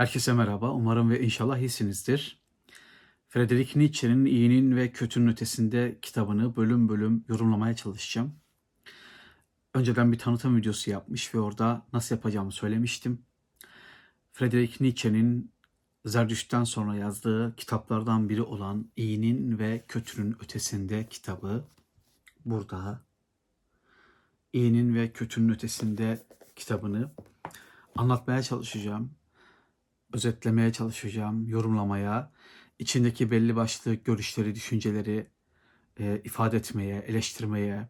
Herkese merhaba. Umarım ve inşallah iyisinizdir. Friedrich Nietzsche'nin İyinin ve Kötünün Ötesinde kitabını bölüm bölüm yorumlamaya çalışacağım. Önceden bir tanıtım videosu yapmış ve orada nasıl yapacağımı söylemiştim. Friedrich Nietzsche'nin Zerdüşt'ten sonra yazdığı kitaplardan biri olan İyinin ve Kötünün Ötesinde kitabı burada. İyinin ve Kötünün Ötesinde kitabını anlatmaya çalışacağım özetlemeye çalışacağım, yorumlamaya, içindeki belli başlı görüşleri, düşünceleri e, ifade etmeye, eleştirmeye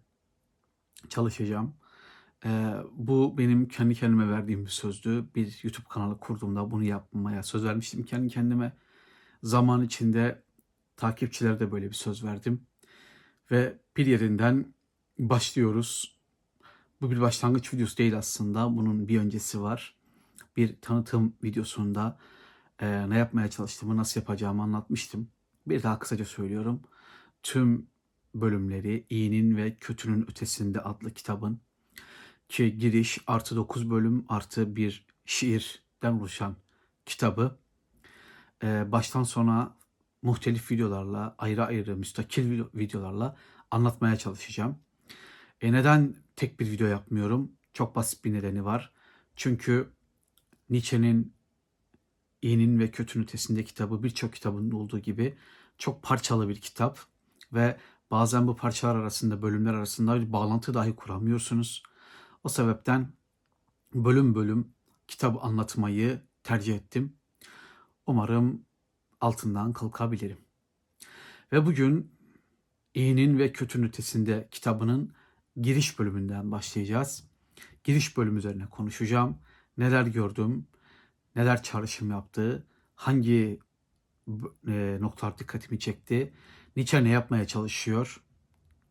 çalışacağım. E, bu benim kendi kendime verdiğim bir sözdü. Bir YouTube kanalı kurduğumda bunu yapmaya söz vermiştim kendi kendime. Zaman içinde takipçilere de böyle bir söz verdim. Ve bir yerinden başlıyoruz. Bu bir başlangıç videosu değil aslında. Bunun bir öncesi var bir tanıtım videosunda e, ne yapmaya çalıştığımı, nasıl yapacağımı anlatmıştım. Bir daha kısaca söylüyorum. Tüm bölümleri İyinin ve Kötünün Ötesinde adlı kitabın ki giriş artı 9 bölüm artı bir şiirden oluşan kitabı e, baştan sona muhtelif videolarla, ayrı ayrı müstakil videolarla anlatmaya çalışacağım. E neden tek bir video yapmıyorum? Çok basit bir nedeni var. Çünkü Nietzsche'nin İyinin ve Kötünün Ötesinde kitabı birçok kitabın olduğu gibi çok parçalı bir kitap ve bazen bu parçalar arasında, bölümler arasında bir bağlantı dahi kuramıyorsunuz. O sebepten bölüm bölüm kitap anlatmayı tercih ettim. Umarım altından kalkabilirim. Ve bugün İyinin ve Kötünün Ötesinde kitabının giriş bölümünden başlayacağız. Giriş bölümü üzerine konuşacağım neler gördüm, neler çağrışım yaptı, hangi e, noktalar dikkatimi çekti, Nietzsche ne yapmaya çalışıyor,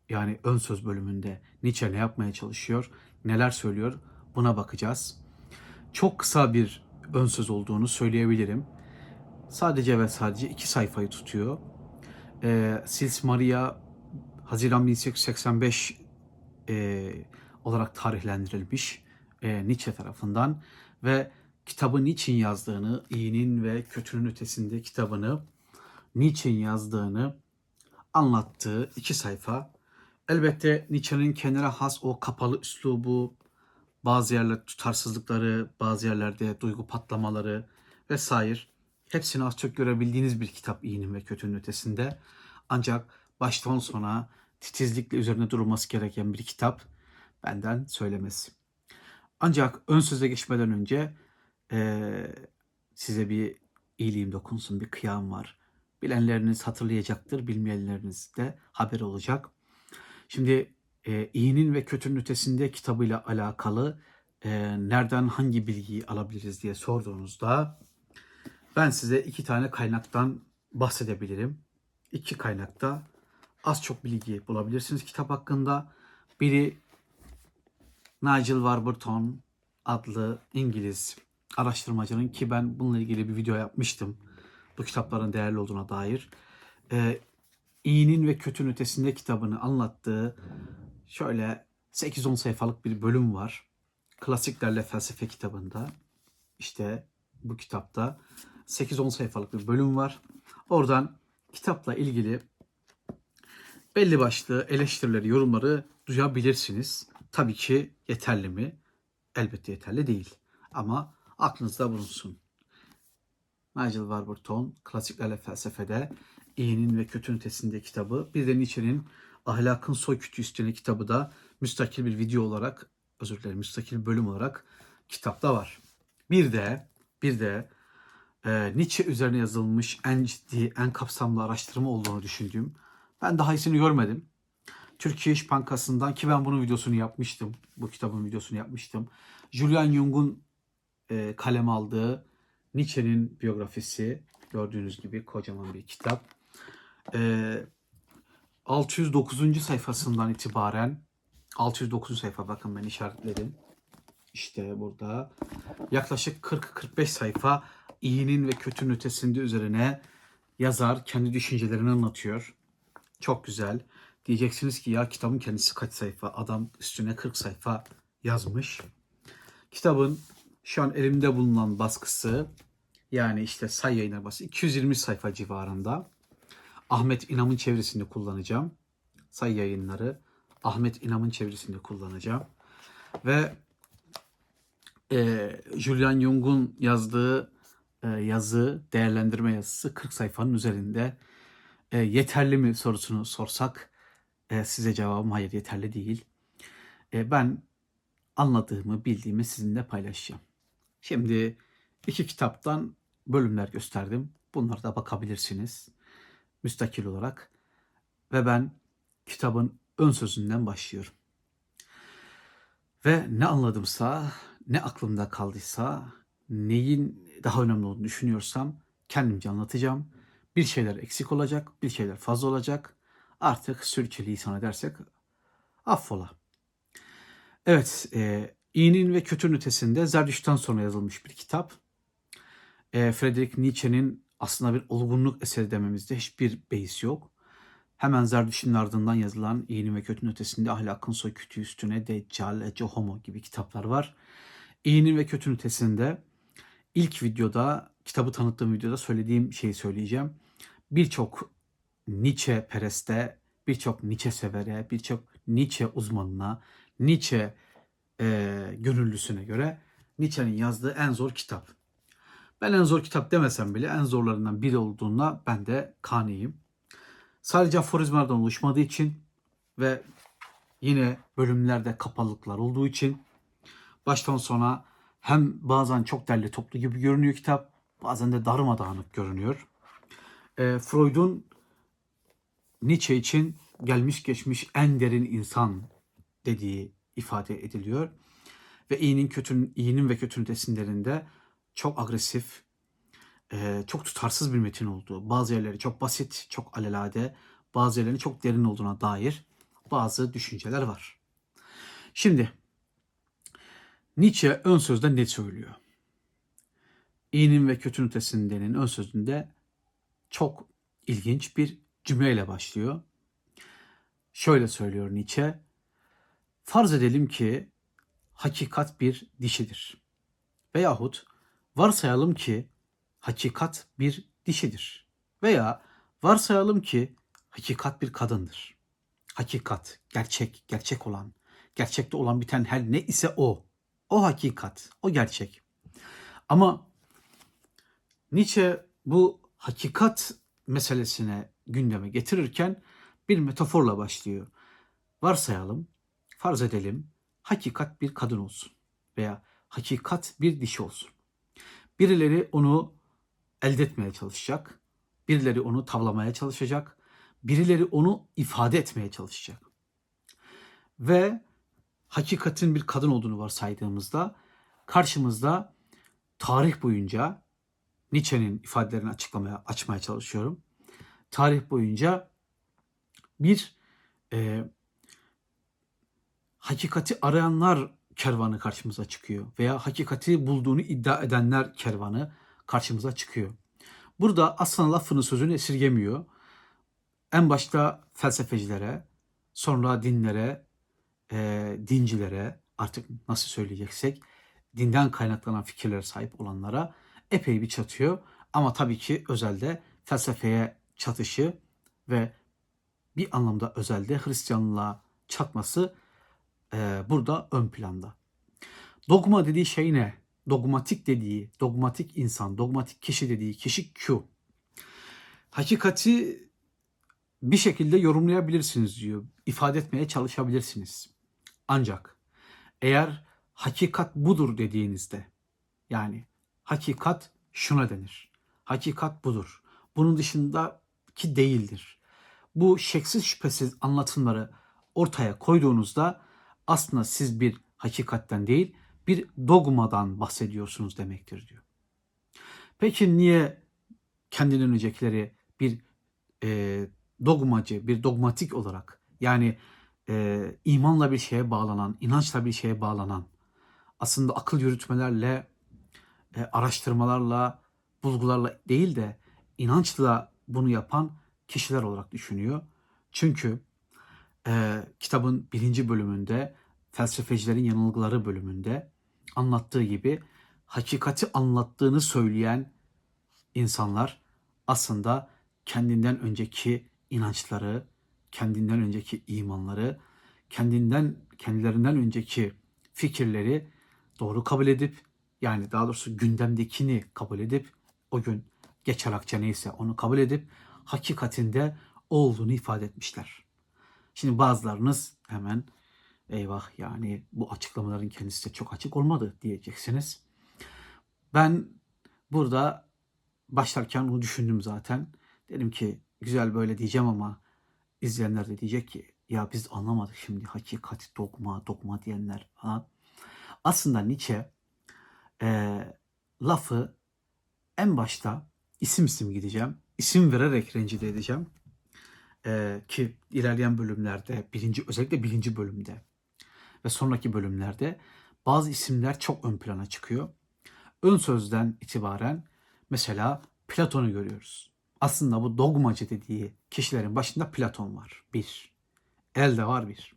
yani ön söz bölümünde Nietzsche ne yapmaya çalışıyor, neler söylüyor buna bakacağız. Çok kısa bir ön söz olduğunu söyleyebilirim. Sadece ve sadece iki sayfayı tutuyor. E, Sils Maria Haziran 1885 e, olarak tarihlendirilmiş e, Nietzsche tarafından ve kitabı niçin yazdığını, iyinin ve kötünün ötesinde kitabını niçin yazdığını anlattığı iki sayfa. Elbette Nietzsche'nin kendine has o kapalı üslubu, bazı yerlerde tutarsızlıkları, bazı yerlerde duygu patlamaları vesaire hepsini az çok görebildiğiniz bir kitap iyinin ve kötünün ötesinde. Ancak baştan sona titizlikle üzerine durulması gereken bir kitap benden söylemesi. Ancak ön söze geçmeden önce e, size bir iyiliğim dokunsun, bir kıyam var. Bilenleriniz hatırlayacaktır, bilmeyenleriniz de haber olacak. Şimdi e, iyinin ve kötünün ötesinde kitabıyla alakalı e, nereden hangi bilgiyi alabiliriz diye sorduğunuzda ben size iki tane kaynaktan bahsedebilirim. İki kaynakta az çok bilgi bulabilirsiniz kitap hakkında. Biri Nigel Warburton adlı İngiliz araştırmacının ki ben bununla ilgili bir video yapmıştım. Bu kitapların değerli olduğuna dair. Ee, İyinin ve Kötünün Ötesinde kitabını anlattığı şöyle 8-10 sayfalık bir bölüm var. Klasiklerle Felsefe kitabında. İşte bu kitapta 8-10 sayfalık bir bölüm var. Oradan kitapla ilgili belli başlı eleştirileri, yorumları duyabilirsiniz. Tabii ki yeterli mi? Elbette yeterli değil. Ama aklınızda bulunsun. Nigel Warburton, Klasiklerle Felsefede, İyinin ve Kötünün Ötesinde kitabı. Bir de Nietzsche'nin Ahlakın Soykütü Üstüne kitabı da müstakil bir video olarak, özür dilerim müstakil bölüm olarak kitapta var. Bir de, bir de e, Nietzsche üzerine yazılmış en ciddi, en kapsamlı araştırma olduğunu düşündüğüm, ben daha iyisini görmedim. Türkiye İş Bankası'ndan ki ben bunun videosunu yapmıştım. Bu kitabın videosunu yapmıştım. Julian Jung'un e, kalem aldığı Nietzsche'nin biyografisi gördüğünüz gibi kocaman bir kitap. E, 609. sayfasından itibaren 609 sayfa bakın ben işaretledim. İşte burada yaklaşık 40-45 sayfa iyinin ve kötünün ötesinde üzerine yazar kendi düşüncelerini anlatıyor. Çok güzel. Diyeceksiniz ki ya kitabın kendisi kaç sayfa? Adam üstüne 40 sayfa yazmış. Kitabın şu an elimde bulunan baskısı Yani işte say yayınlar bası 220 sayfa civarında. Ahmet İnam'ın çevresinde kullanacağım. Say yayınları Ahmet İnam'ın çevresinde kullanacağım. Ve e, Julian Jung'un yazdığı e, yazı, değerlendirme yazısı 40 sayfanın üzerinde. E, yeterli mi sorusunu sorsak e, size cevabım hayır yeterli değil. E, ben anladığımı, bildiğimi sizinle paylaşacağım. Şimdi iki kitaptan bölümler gösterdim. Bunlara da bakabilirsiniz müstakil olarak. Ve ben kitabın ön sözünden başlıyorum. Ve ne anladımsa, ne aklımda kaldıysa, neyin daha önemli olduğunu düşünüyorsam kendimce anlatacağım. Bir şeyler eksik olacak, bir şeyler fazla olacak. Artık sürçülisan edersek affola. Evet, e, İyinin ve Kötünün Ötesinde Zerdüşt'ten sonra yazılmış bir kitap. E, Friedrich Nietzsche'nin aslında bir olgunluk eseri dememizde hiçbir beis yok. Hemen Zerdüşt'ün ardından yazılan İyinin ve Kötünün Ötesinde Ahlakın Soy Kütüğü Üstüne Deccal, Ece Homo gibi kitaplar var. İyinin ve Kötünün Ötesinde ilk videoda, kitabı tanıttığım videoda söylediğim şeyi söyleyeceğim. Birçok Nietzsche pereste, birçok Nietzsche severe, birçok Nietzsche uzmanına, Nietzsche e, gönüllüsüne göre Nietzsche'nin yazdığı en zor kitap. Ben en zor kitap demesem bile en zorlarından biri olduğuna ben de kaniyim. Sadece aforizmalardan oluşmadığı için ve yine bölümlerde kapalılıklar olduğu için baştan sona hem bazen çok derli toplu gibi görünüyor kitap, bazen de darmadağınık görünüyor. E, Freud'un Nietzsche için gelmiş geçmiş en derin insan dediği ifade ediliyor. Ve iyinin kötünün, iyinin ve kötünün resimlerinde çok agresif, e, çok tutarsız bir metin olduğu, bazı yerleri çok basit, çok alelade, bazı yerleri çok derin olduğuna dair bazı düşünceler var. Şimdi Nietzsche ön sözde ne söylüyor? İyinin ve kötünün ötesindenin ön sözünde çok ilginç bir cümleyle başlıyor. Şöyle söylüyor Nietzsche. Farz edelim ki hakikat bir dişidir. Veyahut varsayalım ki hakikat bir dişidir. Veya varsayalım ki hakikat bir kadındır. Hakikat, gerçek, gerçek olan, gerçekte olan biten her ne ise o. O hakikat, o gerçek. Ama Nietzsche bu hakikat meselesine gündeme getirirken bir metaforla başlıyor. Varsayalım, farz edelim hakikat bir kadın olsun veya hakikat bir dişi olsun. Birileri onu elde etmeye çalışacak, birileri onu tavlamaya çalışacak, birileri onu ifade etmeye çalışacak. Ve hakikatin bir kadın olduğunu varsaydığımızda karşımızda tarih boyunca Nietzsche'nin ifadelerini açıklamaya açmaya çalışıyorum. Tarih boyunca bir e, hakikati arayanlar kervanı karşımıza çıkıyor veya hakikati bulduğunu iddia edenler kervanı karşımıza çıkıyor. Burada aslında lafını sözünü esirgemiyor. En başta felsefecilere, sonra dinlere, e, dincilere artık nasıl söyleyeceksek dinden kaynaklanan fikirlere sahip olanlara epey bir çatıyor. Ama tabii ki özelde felsefeye çatışı ve bir anlamda özelde Hristiyanlığa çatması e, burada ön planda. Dogma dediği şey ne? Dogmatik dediği, dogmatik insan, dogmatik kişi dediği kişi Q. Hakikati bir şekilde yorumlayabilirsiniz diyor. ifade etmeye çalışabilirsiniz. Ancak eğer hakikat budur dediğinizde yani hakikat şuna denir. Hakikat budur. Bunun dışındaki değildir. Bu şeksiz şüphesiz anlatımları ortaya koyduğunuzda aslında siz bir hakikatten değil bir dogmadan bahsediyorsunuz demektir diyor. Peki niye kendinden öncekileri bir e, dogmacı, bir dogmatik olarak yani e, imanla bir şeye bağlanan, inançla bir şeye bağlanan, aslında akıl yürütmelerle, e, araştırmalarla, bulgularla değil de inançla bunu yapan kişiler olarak düşünüyor. Çünkü e, kitabın birinci bölümünde felsefecilerin yanılgıları bölümünde anlattığı gibi hakikati anlattığını söyleyen insanlar aslında kendinden önceki inançları, kendinden önceki imanları, kendinden kendilerinden önceki fikirleri doğru kabul edip yani daha doğrusu gündemdekini kabul edip o gün geçer akçe neyse onu kabul edip hakikatinde olduğunu ifade etmişler. Şimdi bazılarınız hemen eyvah yani bu açıklamaların kendisi de çok açık olmadı diyeceksiniz. Ben burada başlarken bunu düşündüm zaten. Dedim ki güzel böyle diyeceğim ama izleyenler de diyecek ki ya biz anlamadık şimdi hakikat dogma dogma diyenler falan. Aslında Nietzsche e, lafı en başta isim isim gideceğim. İsim vererek rencide edeceğim. E, ki ilerleyen bölümlerde birinci özellikle birinci bölümde ve sonraki bölümlerde bazı isimler çok ön plana çıkıyor. Ön sözden itibaren mesela Platon'u görüyoruz. Aslında bu dogmacı dediği kişilerin başında Platon var. Bir. Elde var bir.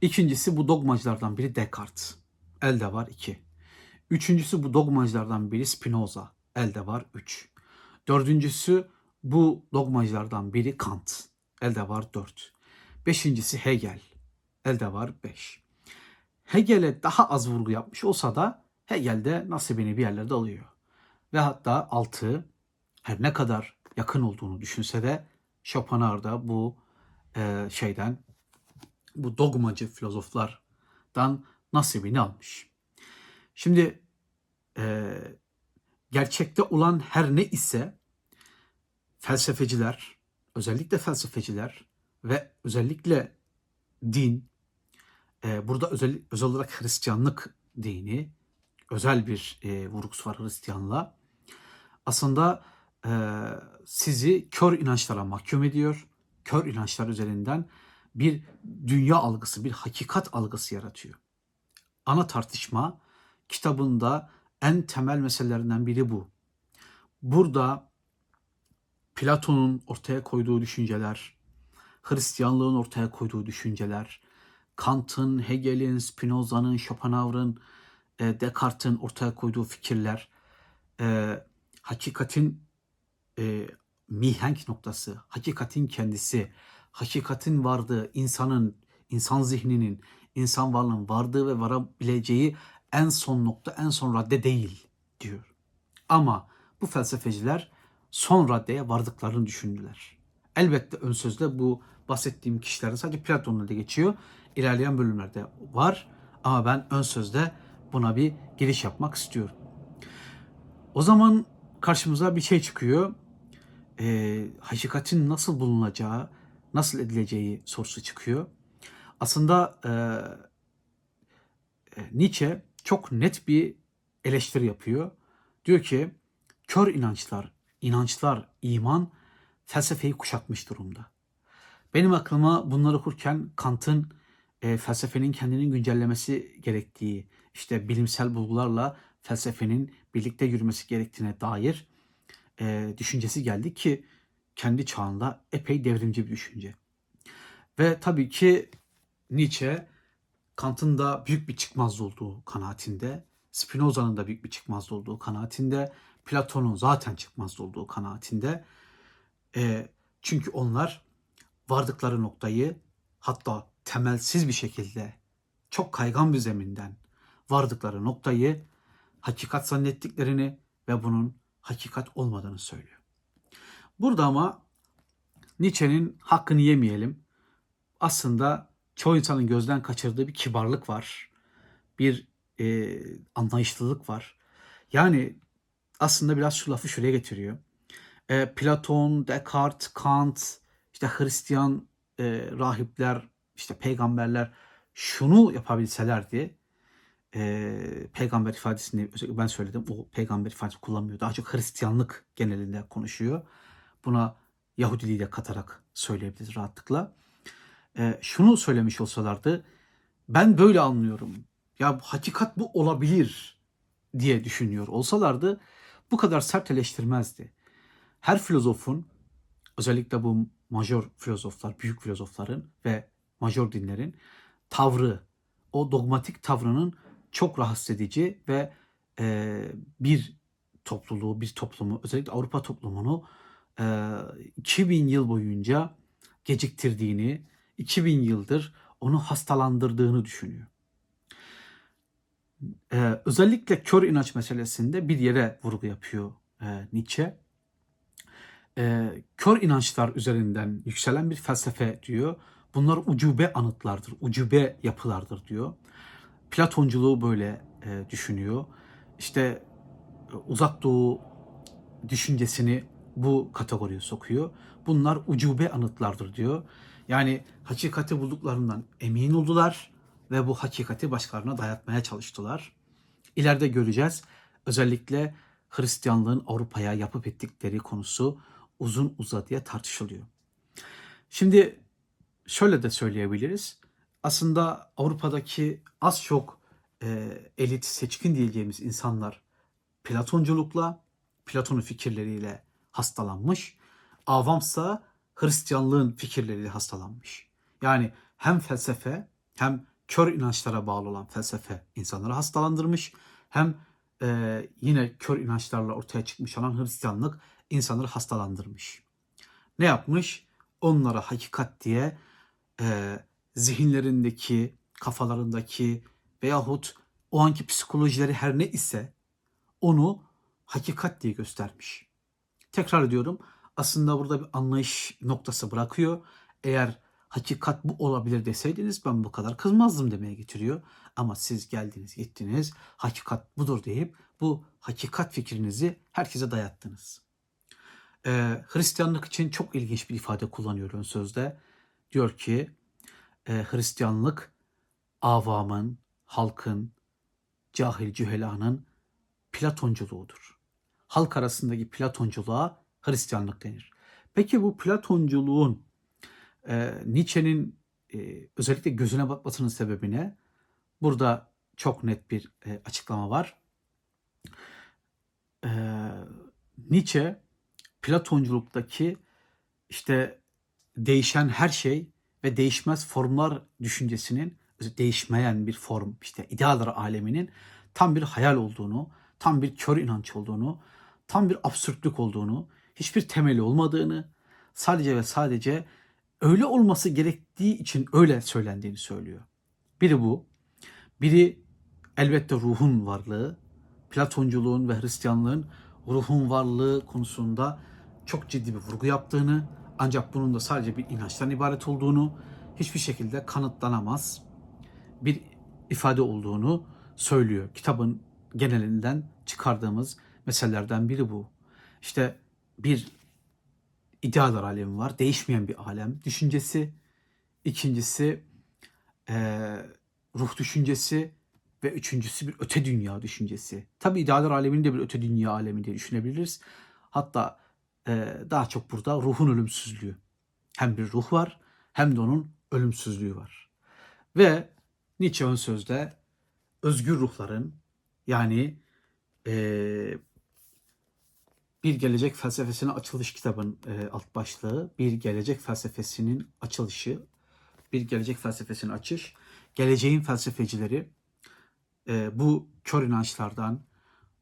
İkincisi bu dogmacılardan biri Descartes. Elde var iki. Üçüncüsü bu dogmacılardan biri Spinoza. Elde var üç. Dördüncüsü bu dogmacılardan biri Kant. Elde var dört. Beşincisi Hegel. Elde var beş. Hegel'e daha az vurgu yapmış olsa da Hegel de nasibini bir yerlerde alıyor. Ve hatta altı her ne kadar yakın olduğunu düşünse de Schopenhauer da bu e, şeyden bu dogmacı filozoflardan nasibini almış. Şimdi e, gerçekte olan her ne ise felsefeciler, özellikle felsefeciler ve özellikle din, e, burada özel, özel olarak Hristiyanlık dini, özel bir e, vurgusu var Hristiyanlığa. Aslında e, sizi kör inançlara mahkum ediyor. Kör inançlar üzerinden bir dünya algısı, bir hakikat algısı yaratıyor. Ana tartışma kitabında en temel meselelerinden biri bu. Burada Platon'un ortaya koyduğu düşünceler, Hristiyanlığın ortaya koyduğu düşünceler, Kant'ın, Hegel'in, Spinoza'nın, Schopenhauer'ın, e, Descartes'in ortaya koyduğu fikirler, e, hakikatin e, mihenk noktası, hakikatin kendisi, hakikatin vardığı, insanın, insan zihninin, insan varlığının vardığı ve varabileceği en son nokta, en son radde değil diyor. Ama bu felsefeciler son raddeye vardıklarını düşündüler. Elbette ön sözde bu bahsettiğim kişilerde sadece Platon'la da geçiyor. İlerleyen bölümlerde var ama ben ön sözde buna bir giriş yapmak istiyorum. O zaman karşımıza bir şey çıkıyor. E, hakikatin nasıl bulunacağı, nasıl edileceği sorusu çıkıyor. Aslında e, Nietzsche çok net bir eleştiri yapıyor. Diyor ki kör inançlar, inançlar, iman felsefeyi kuşatmış durumda. Benim aklıma bunları okurken Kant'ın e, felsefenin kendini güncellemesi gerektiği, işte bilimsel bulgularla felsefenin birlikte yürümesi gerektiğine dair e, düşüncesi geldi ki kendi çağında epey devrimci bir düşünce. Ve tabii ki Nietzsche Kant'ın da büyük bir çıkmaz olduğu kanaatinde, Spinoza'nın da büyük bir çıkmaz olduğu kanaatinde, Platon'un zaten çıkmaz olduğu kanaatinde. E, çünkü onlar vardıkları noktayı hatta temelsiz bir şekilde çok kaygan bir zeminden vardıkları noktayı hakikat zannettiklerini ve bunun hakikat olmadığını söylüyor. Burada ama Nietzsche'nin hakkını yemeyelim. Aslında çoğu insanın gözden kaçırdığı bir kibarlık var. Bir e, anlayışlılık var. Yani aslında biraz şu lafı şuraya getiriyor. E, Platon, Descartes, Kant, işte Hristiyan e, rahipler, işte peygamberler şunu yapabilselerdi e, peygamber ifadesini özellikle ben söyledim. O peygamber ifadesi kullanmıyor. Daha çok Hristiyanlık genelinde konuşuyor. Buna Yahudiliği de katarak söyleyebiliriz rahatlıkla. E, şunu söylemiş olsalardı ben böyle anlıyorum. Ya hakikat bu olabilir diye düşünüyor olsalardı bu kadar sert eleştirmezdi. Her filozofun özellikle bu major filozoflar, büyük filozofların ve major dinlerin tavrı, o dogmatik tavrının çok rahatsız edici ve e, bir topluluğu, bir toplumu, özellikle Avrupa toplumunu e, 2000 yıl boyunca geciktirdiğini, 2000 yıldır onu hastalandırdığını düşünüyor. E, özellikle kör inanç meselesinde bir yere vurgu yapıyor e, Nietzsche. E, kör inançlar üzerinden yükselen bir felsefe diyor. Bunlar ucube anıtlardır, ucube yapılardır diyor. Platonculuğu böyle e, düşünüyor. İşte e, uzak doğu düşüncesini bu kategoriye sokuyor. Bunlar ucube anıtlardır diyor. Yani hakikati bulduklarından emin oldular ve bu hakikati başkalarına dayatmaya çalıştılar. İleride göreceğiz. Özellikle Hristiyanlığın Avrupa'ya yapıp ettikleri konusu uzun uzadıya tartışılıyor. Şimdi şöyle de söyleyebiliriz. Aslında Avrupa'daki az çok e, elit, seçkin diyeceğimiz insanlar Platonculukla, Platon'un fikirleriyle hastalanmış. Avamsa Hristiyanlığın fikirleriyle hastalanmış. Yani hem felsefe hem kör inançlara bağlı olan felsefe insanları hastalandırmış. Hem e, yine kör inançlarla ortaya çıkmış olan Hristiyanlık insanları hastalandırmış. Ne yapmış? Onlara hakikat diye e, zihinlerindeki, kafalarındaki veyahut o anki psikolojileri her ne ise onu hakikat diye göstermiş. Tekrar ediyorum aslında burada bir anlayış noktası bırakıyor. Eğer hakikat bu olabilir deseydiniz ben bu kadar kızmazdım demeye getiriyor. Ama siz geldiniz gittiniz hakikat budur deyip bu hakikat fikrinizi herkese dayattınız. Ee, Hristiyanlık için çok ilginç bir ifade kullanıyor ön sözde. Diyor ki e, Hristiyanlık avamın, halkın, cahil cühelanın Platonculuğudur. Halk arasındaki Platonculuğa Hristiyanlık denir. Peki bu Platonculuğun e, Nietzsche'nin e, özellikle gözüne batmasının sebebi ne? Burada çok net bir e, açıklama var. E, Nietzsche Platonculuktaki işte değişen her şey ve değişmez formlar düşüncesinin değişmeyen bir form işte idealar aleminin tam bir hayal olduğunu, tam bir kör inanç olduğunu, tam bir absürtlük olduğunu, hiçbir temeli olmadığını, sadece ve sadece öyle olması gerektiği için öyle söylendiğini söylüyor. Biri bu. Biri elbette ruhun varlığı, Platonculuğun ve Hristiyanlığın ruhun varlığı konusunda çok ciddi bir vurgu yaptığını, ancak bunun da sadece bir inançtan ibaret olduğunu, hiçbir şekilde kanıtlanamaz bir ifade olduğunu söylüyor. Kitabın genelinden çıkardığımız meselelerden biri bu. İşte bir idealar alemi var. Değişmeyen bir alem düşüncesi. İkincisi e, ruh düşüncesi ve üçüncüsü bir öte dünya düşüncesi. Tabi idealar alemini de bir öte dünya alemi diye düşünebiliriz. Hatta e, daha çok burada ruhun ölümsüzlüğü. Hem bir ruh var hem de onun ölümsüzlüğü var. Ve Nietzsche ön sözde özgür ruhların yani e, bir gelecek felsefesine açılış kitabın e, alt başlığı bir gelecek felsefesinin açılışı bir gelecek felsefesini açış geleceğin felsefecileri e, bu kör inançlardan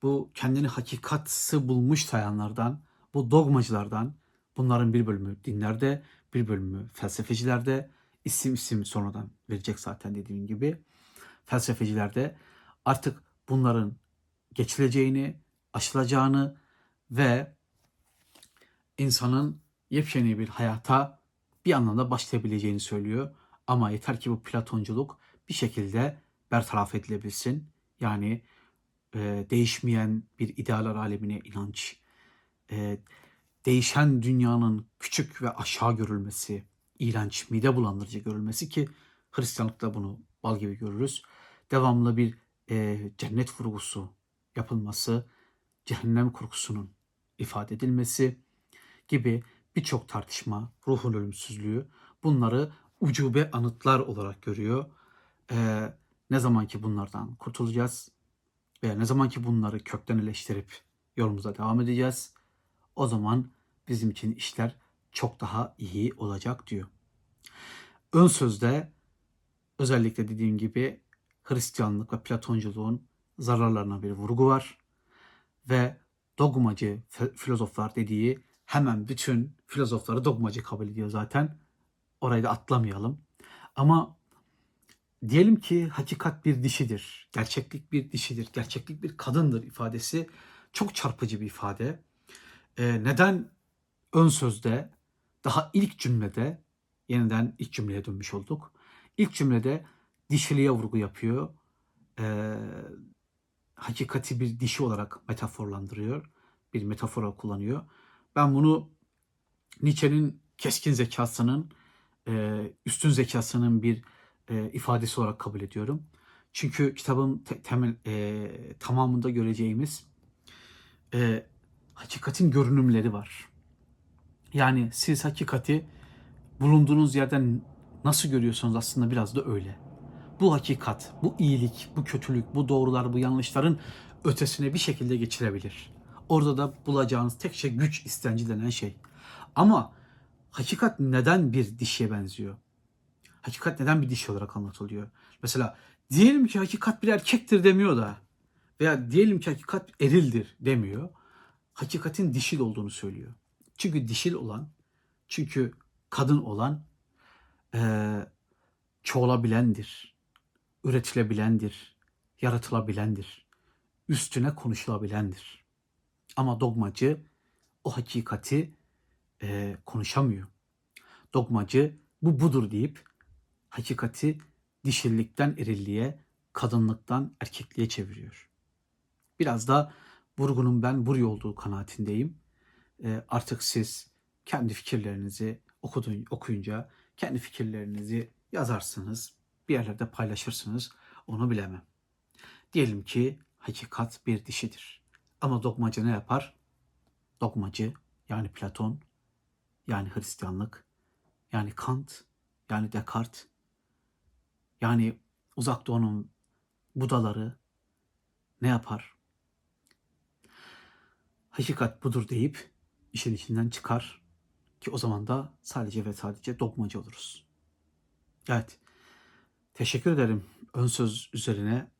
bu kendini hakikatsı bulmuş sayanlardan bu dogmacılardan bunların bir bölümü dinlerde bir bölümü felsefecilerde isim isim sonradan verecek zaten dediğim gibi. Felsefecilerde artık bunların geçileceğini, aşılacağını ve insanın yepyeni bir hayata bir anlamda başlayabileceğini söylüyor. Ama yeter ki bu Platonculuk bir şekilde bertaraf edilebilsin. Yani e, değişmeyen bir idealar alemine inanç, e, değişen dünyanın küçük ve aşağı görülmesi, iğrenç, mide bulandırıcı görülmesi ki Hristiyanlıkta bunu bal gibi görürüz. Devamlı bir e, cennet vurgusu yapılması, cehennem korkusunun ifade edilmesi gibi birçok tartışma, ruhun ölümsüzlüğü bunları ucube anıtlar olarak görüyor. Ee, ne zaman ki bunlardan kurtulacağız veya ne zaman ki bunları kökten eleştirip yolumuza devam edeceğiz o zaman bizim için işler çok daha iyi olacak diyor. Ön sözde özellikle dediğim gibi Hristiyanlık ve Platonculuğun zararlarına bir vurgu var ve dogmacı filozoflar dediği hemen bütün filozofları dogmacı kabul ediyor zaten. Orayı da atlamayalım. Ama diyelim ki hakikat bir dişidir, gerçeklik bir dişidir, gerçeklik bir kadındır ifadesi çok çarpıcı bir ifade. Ee, neden ön sözde daha ilk cümlede yeniden ilk cümleye dönmüş olduk. İlk cümlede dişiliğe vurgu yapıyor. Ee, hakikati bir dişi olarak metaforlandırıyor. Bir metafora kullanıyor. Ben bunu Nietzsche'nin keskin zekasının, e, üstün zekasının bir e, ifadesi olarak kabul ediyorum. Çünkü kitabın te- temel e, tamamında göreceğimiz e, hakikatin görünümleri var. Yani siz hakikati bulunduğunuz yerden nasıl görüyorsanız aslında biraz da öyle. Bu hakikat, bu iyilik, bu kötülük, bu doğrular, bu yanlışların ötesine bir şekilde geçirebilir. Orada da bulacağınız tek şey güç istenci denen şey. Ama hakikat neden bir dişiye benziyor? Hakikat neden bir dişi olarak anlatılıyor? Mesela diyelim ki hakikat bir erkektir demiyor da veya diyelim ki hakikat erildir demiyor. Hakikatin dişil olduğunu söylüyor. Çünkü dişil olan, çünkü kadın olan eee çoğalabilendir, üretilebilendir, yaratılabilendir, üstüne konuşulabilendir. Ama dogmacı o hakikati eee, konuşamıyor. Dogmacı bu budur deyip hakikati dişillikten erilliğe, kadınlıktan erkekliğe çeviriyor. Biraz da vurgunun ben buraya olduğu kanaatindeyim. Eee, artık siz kendi fikirlerinizi okudun, okuyunca kendi fikirlerinizi yazarsınız, bir yerlerde paylaşırsınız, onu bilemem. Diyelim ki hakikat bir dişidir. Ama dogmacı ne yapar? Dogmacı yani Platon, yani Hristiyanlık, yani Kant, yani Descartes, yani Uzak Doğu'nun Budaları ne yapar? Hakikat budur deyip işin içinden çıkar ki o zaman da sadece ve sadece dogmacı oluruz. Evet. Teşekkür ederim ön söz üzerine.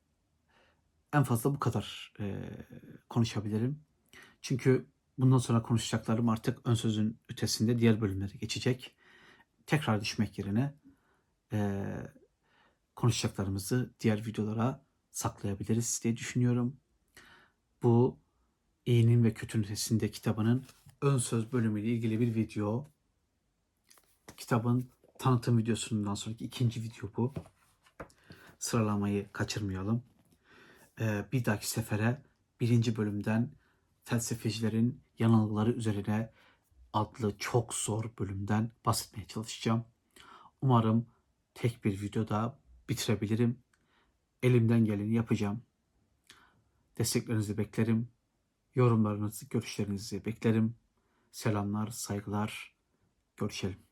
En fazla bu kadar e, konuşabilirim. Çünkü bundan sonra konuşacaklarım artık ön sözün ötesinde diğer bölümlere geçecek. Tekrar düşmek yerine e, konuşacaklarımızı diğer videolara saklayabiliriz diye düşünüyorum. Bu İyinin ve Kötünün Ötesinde kitabının ön söz bölümüyle ilgili bir video. Kitabın tanıtım videosundan sonraki ikinci video bu. Sıralamayı kaçırmayalım. Ee, bir dahaki sefere birinci bölümden felsefecilerin yanılgıları üzerine adlı çok zor bölümden bahsetmeye çalışacağım. Umarım tek bir videoda bitirebilirim. Elimden geleni yapacağım. Desteklerinizi beklerim. Yorumlarınızı, görüşlerinizi beklerim. Selamlar, saygılar. Görüşelim.